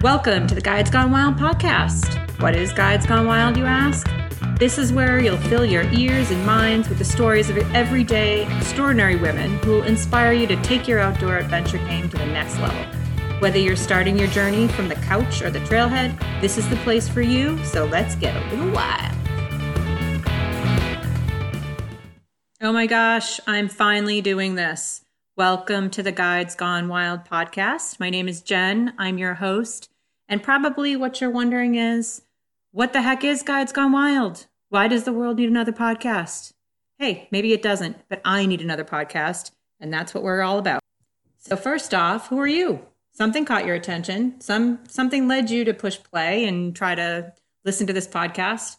Welcome to the Guides Gone Wild podcast. What is Guides Gone Wild, you ask? This is where you'll fill your ears and minds with the stories of everyday, extraordinary women who will inspire you to take your outdoor adventure game to the next level. Whether you're starting your journey from the couch or the trailhead, this is the place for you, so let's get a little wild. Oh my gosh, I'm finally doing this. Welcome to the Guides Gone Wild podcast. My name is Jen. I'm your host. And probably what you're wondering is what the heck is Guides Gone Wild? Why does the world need another podcast? Hey, maybe it doesn't, but I need another podcast. And that's what we're all about. So, first off, who are you? Something caught your attention. Some something led you to push play and try to listen to this podcast.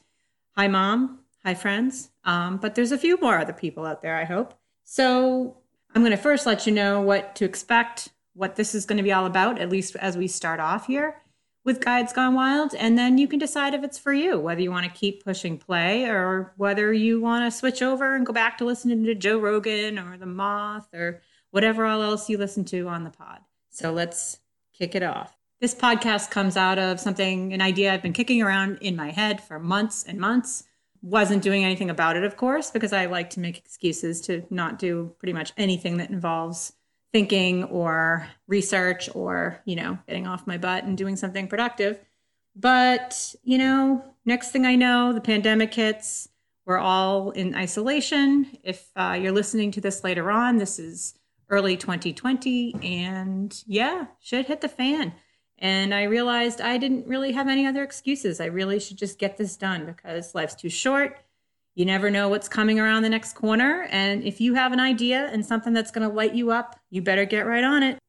Hi, mom. Hi, friends. Um, but there's a few more other people out there, I hope. So I'm going to first let you know what to expect, what this is going to be all about, at least as we start off here with Guides Gone Wild. And then you can decide if it's for you, whether you want to keep pushing play or whether you want to switch over and go back to listening to Joe Rogan or The Moth or whatever all else you listen to on the pod. So let's kick it off. This podcast comes out of something, an idea I've been kicking around in my head for months and months wasn't doing anything about it, of course, because I like to make excuses to not do pretty much anything that involves thinking or research or, you know, getting off my butt and doing something productive. But, you know, next thing I know, the pandemic hits. We're all in isolation. If uh, you're listening to this later on, this is early 2020. And yeah, shit hit the fan. And I realized I didn't really have any other excuses. I really should just get this done because life's too short. You never know what's coming around the next corner. And if you have an idea and something that's going to light you up, you better get right on it.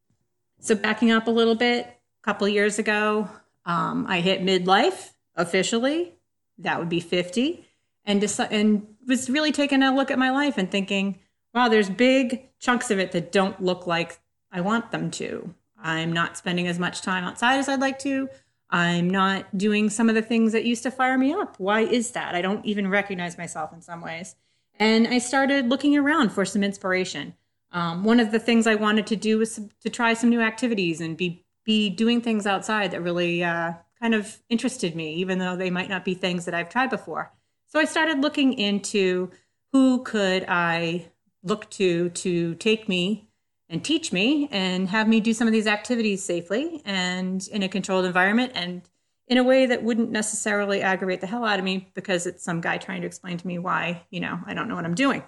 So, backing up a little bit, a couple years ago, um, I hit midlife officially. That would be 50. And, and was really taking a look at my life and thinking, wow, there's big chunks of it that don't look like I want them to. I'm not spending as much time outside as I'd like to. I'm not doing some of the things that used to fire me up. Why is that? I don't even recognize myself in some ways. And I started looking around for some inspiration. Um, one of the things I wanted to do was to try some new activities and be be doing things outside that really uh, kind of interested me, even though they might not be things that I've tried before. So I started looking into who could I look to to take me and teach me and have me do some of these activities safely and in a controlled environment and in a way that wouldn't necessarily aggravate the hell out of me because it's some guy trying to explain to me why, you know, I don't know what I'm doing.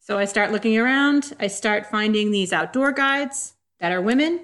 So I start looking around, I start finding these outdoor guides that are women,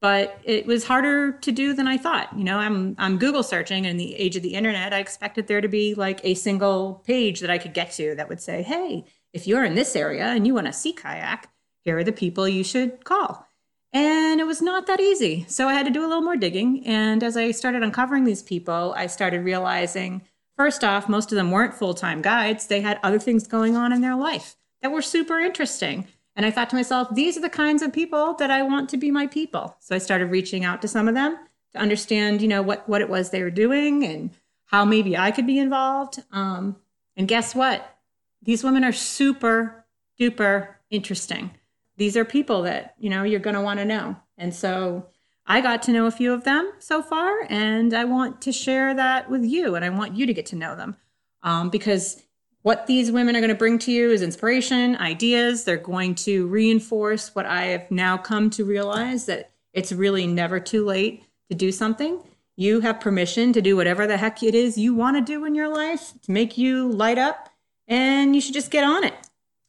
but it was harder to do than I thought. You know, I'm I'm Google searching in the age of the internet, I expected there to be like a single page that I could get to that would say, "Hey, if you're in this area and you want to sea kayak, here are the people you should call. And it was not that easy. So I had to do a little more digging. And as I started uncovering these people, I started realizing first off, most of them weren't full time guides, they had other things going on in their life that were super interesting. And I thought to myself, these are the kinds of people that I want to be my people. So I started reaching out to some of them to understand, you know, what, what it was they were doing and how maybe I could be involved. Um, and guess what? These women are super duper interesting these are people that you know you're going to want to know. And so i got to know a few of them so far and i want to share that with you and i want you to get to know them. Um, because what these women are going to bring to you is inspiration ideas. They're going to reinforce what i have now come to realize that it's really never too late to do something. You have permission to do whatever the heck it is you want to do in your life to make you light up and you should just get on it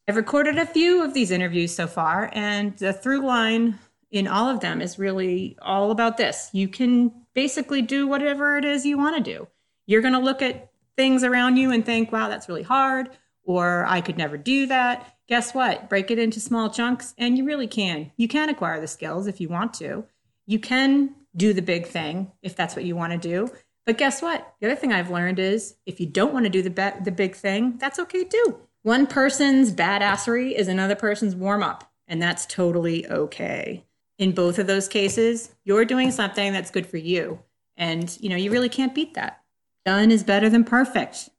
I've recorded a few of these interviews so far, and the through line in all of them is really all about this. You can basically do whatever it is you want to do. You're going to look at things around you and think, wow, that's really hard, or I could never do that. Guess what? Break it into small chunks, and you really can. You can acquire the skills if you want to. You can do the big thing if that's what you want to do. But guess what? The other thing I've learned is if you don't want to do the, be- the big thing, that's okay too. One person's badassery is another person's warm up, and that's totally okay. In both of those cases, you're doing something that's good for you. And, you know, you really can't beat that. Done is better than perfect.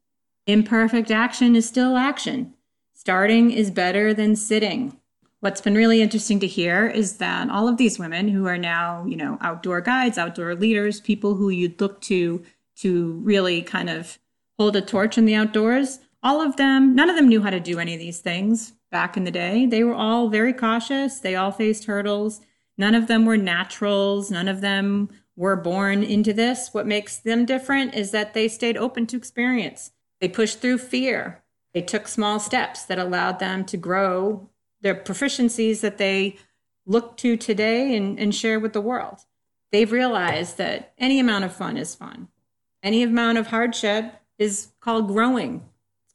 Imperfect action is still action. Starting is better than sitting. What's been really interesting to hear is that all of these women who are now, you know, outdoor guides, outdoor leaders, people who you'd look to to really kind of hold a torch in the outdoors, all of them, none of them knew how to do any of these things back in the day. They were all very cautious. They all faced hurdles. None of them were naturals. None of them were born into this. What makes them different is that they stayed open to experience. They pushed through fear. They took small steps that allowed them to grow their proficiencies that they look to today and, and share with the world. They've realized that any amount of fun is fun. Any amount of hardship is called growing.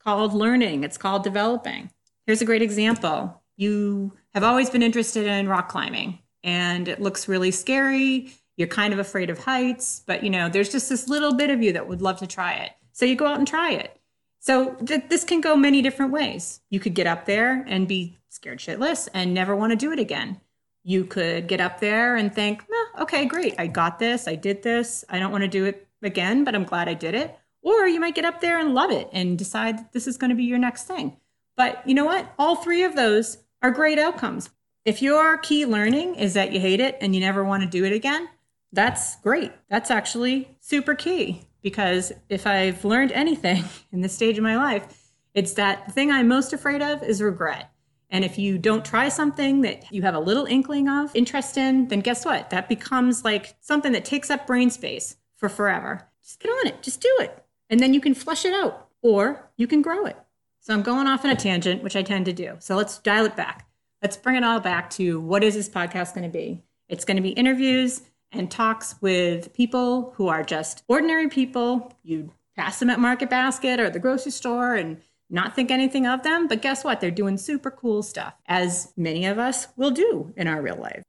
Called learning. It's called developing. Here's a great example. You have always been interested in rock climbing and it looks really scary. You're kind of afraid of heights, but you know, there's just this little bit of you that would love to try it. So you go out and try it. So th- this can go many different ways. You could get up there and be scared shitless and never want to do it again. You could get up there and think, oh, okay, great. I got this. I did this. I don't want to do it again, but I'm glad I did it. Or you might get up there and love it and decide that this is going to be your next thing. But you know what? All three of those are great outcomes. If your key learning is that you hate it and you never want to do it again, that's great. That's actually super key because if I've learned anything in this stage of my life, it's that the thing I'm most afraid of is regret. And if you don't try something that you have a little inkling of interest in, then guess what? That becomes like something that takes up brain space for forever. Just get on it, just do it. And then you can flush it out or you can grow it. So I'm going off on a tangent, which I tend to do. So let's dial it back. Let's bring it all back to what is this podcast going to be? It's going to be interviews and talks with people who are just ordinary people. You pass them at Market Basket or the grocery store and not think anything of them. But guess what? They're doing super cool stuff, as many of us will do in our real life.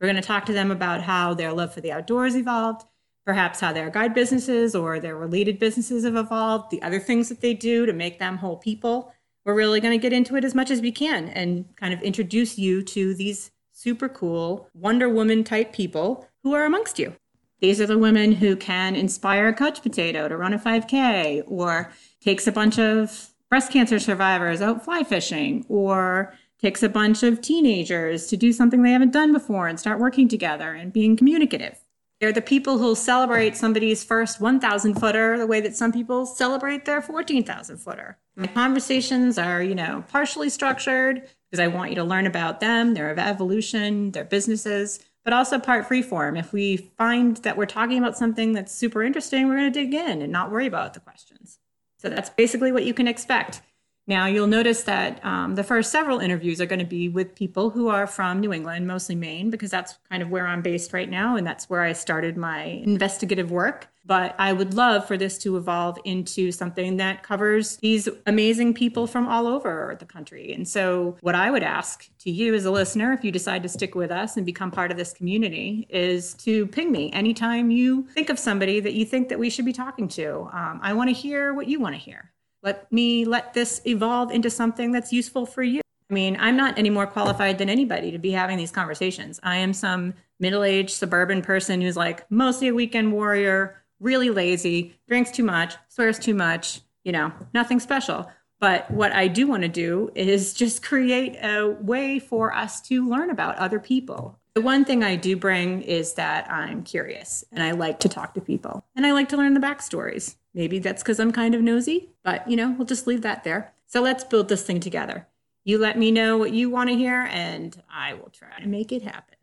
We're going to talk to them about how their love for the outdoors evolved, perhaps how their guide businesses or their related businesses have evolved, the other things that they do to make them whole people. We're really going to get into it as much as we can and kind of introduce you to these super cool Wonder Woman type people who are amongst you. These are the women who can inspire a couch potato to run a 5K or takes a bunch of breast cancer survivors out fly fishing or takes a bunch of teenagers to do something they haven't done before and start working together and being communicative. They're the people who'll celebrate somebody's first 1,000 footer the way that some people celebrate their 14,000 footer. My conversations are, you know, partially structured because I want you to learn about them, their evolution, their businesses, but also part freeform. If we find that we're talking about something that's super interesting, we're going to dig in and not worry about the questions. So that's basically what you can expect. Now, you'll notice that um, the first several interviews are going to be with people who are from New England, mostly Maine, because that's kind of where I'm based right now. And that's where I started my investigative work. But I would love for this to evolve into something that covers these amazing people from all over the country. And so, what I would ask to you as a listener, if you decide to stick with us and become part of this community, is to ping me anytime you think of somebody that you think that we should be talking to. Um, I want to hear what you want to hear. Let me let this evolve into something that's useful for you. I mean, I'm not any more qualified than anybody to be having these conversations. I am some middle aged suburban person who's like mostly a weekend warrior really lazy, drinks too much, swears too much, you know, nothing special. But what I do want to do is just create a way for us to learn about other people. The one thing I do bring is that I'm curious and I like to talk to people and I like to learn the backstories. Maybe that's because I'm kind of nosy, but you know, we'll just leave that there. So let's build this thing together. You let me know what you want to hear and I will try to make it happen.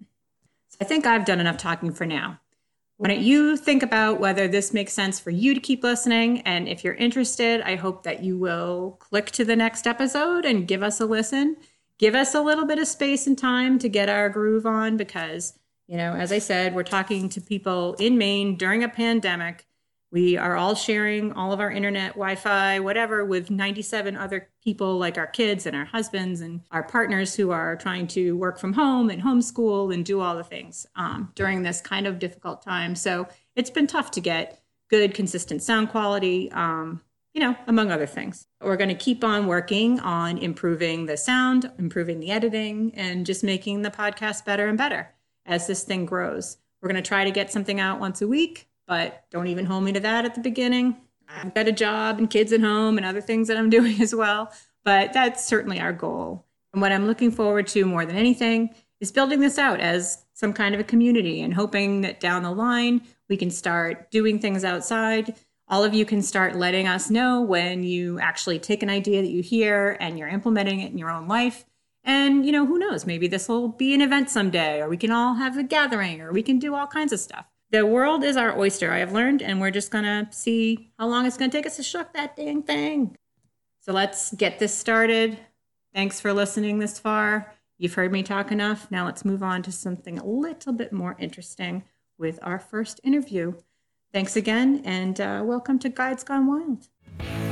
So I think I've done enough talking for now. Why don't you think about whether this makes sense for you to keep listening? And if you're interested, I hope that you will click to the next episode and give us a listen. Give us a little bit of space and time to get our groove on because, you know, as I said, we're talking to people in Maine during a pandemic we are all sharing all of our internet, Wi Fi, whatever, with 97 other people like our kids and our husbands and our partners who are trying to work from home and homeschool and do all the things um, during this kind of difficult time. So it's been tough to get good, consistent sound quality, um, you know, among other things. We're going to keep on working on improving the sound, improving the editing, and just making the podcast better and better as this thing grows. We're going to try to get something out once a week but don't even hold me to that at the beginning. I've got a job and kids at home and other things that I'm doing as well. But that's certainly our goal And what I'm looking forward to more than anything is building this out as some kind of a community and hoping that down the line we can start doing things outside. All of you can start letting us know when you actually take an idea that you hear and you're implementing it in your own life. And, you know, who knows? Maybe this will be an event someday, or we can all have a gathering, or we can do all kinds of stuff. The world is our oyster, I have learned, and we're just to see how long it's to take us to shuck that dang thing. So let's get this started. Thanks for listening this far. You've heard me talk enough. Now let's move on to something a little bit more interesting with our first interview. Thanks again, and uh, welcome to Guides Gone Wild.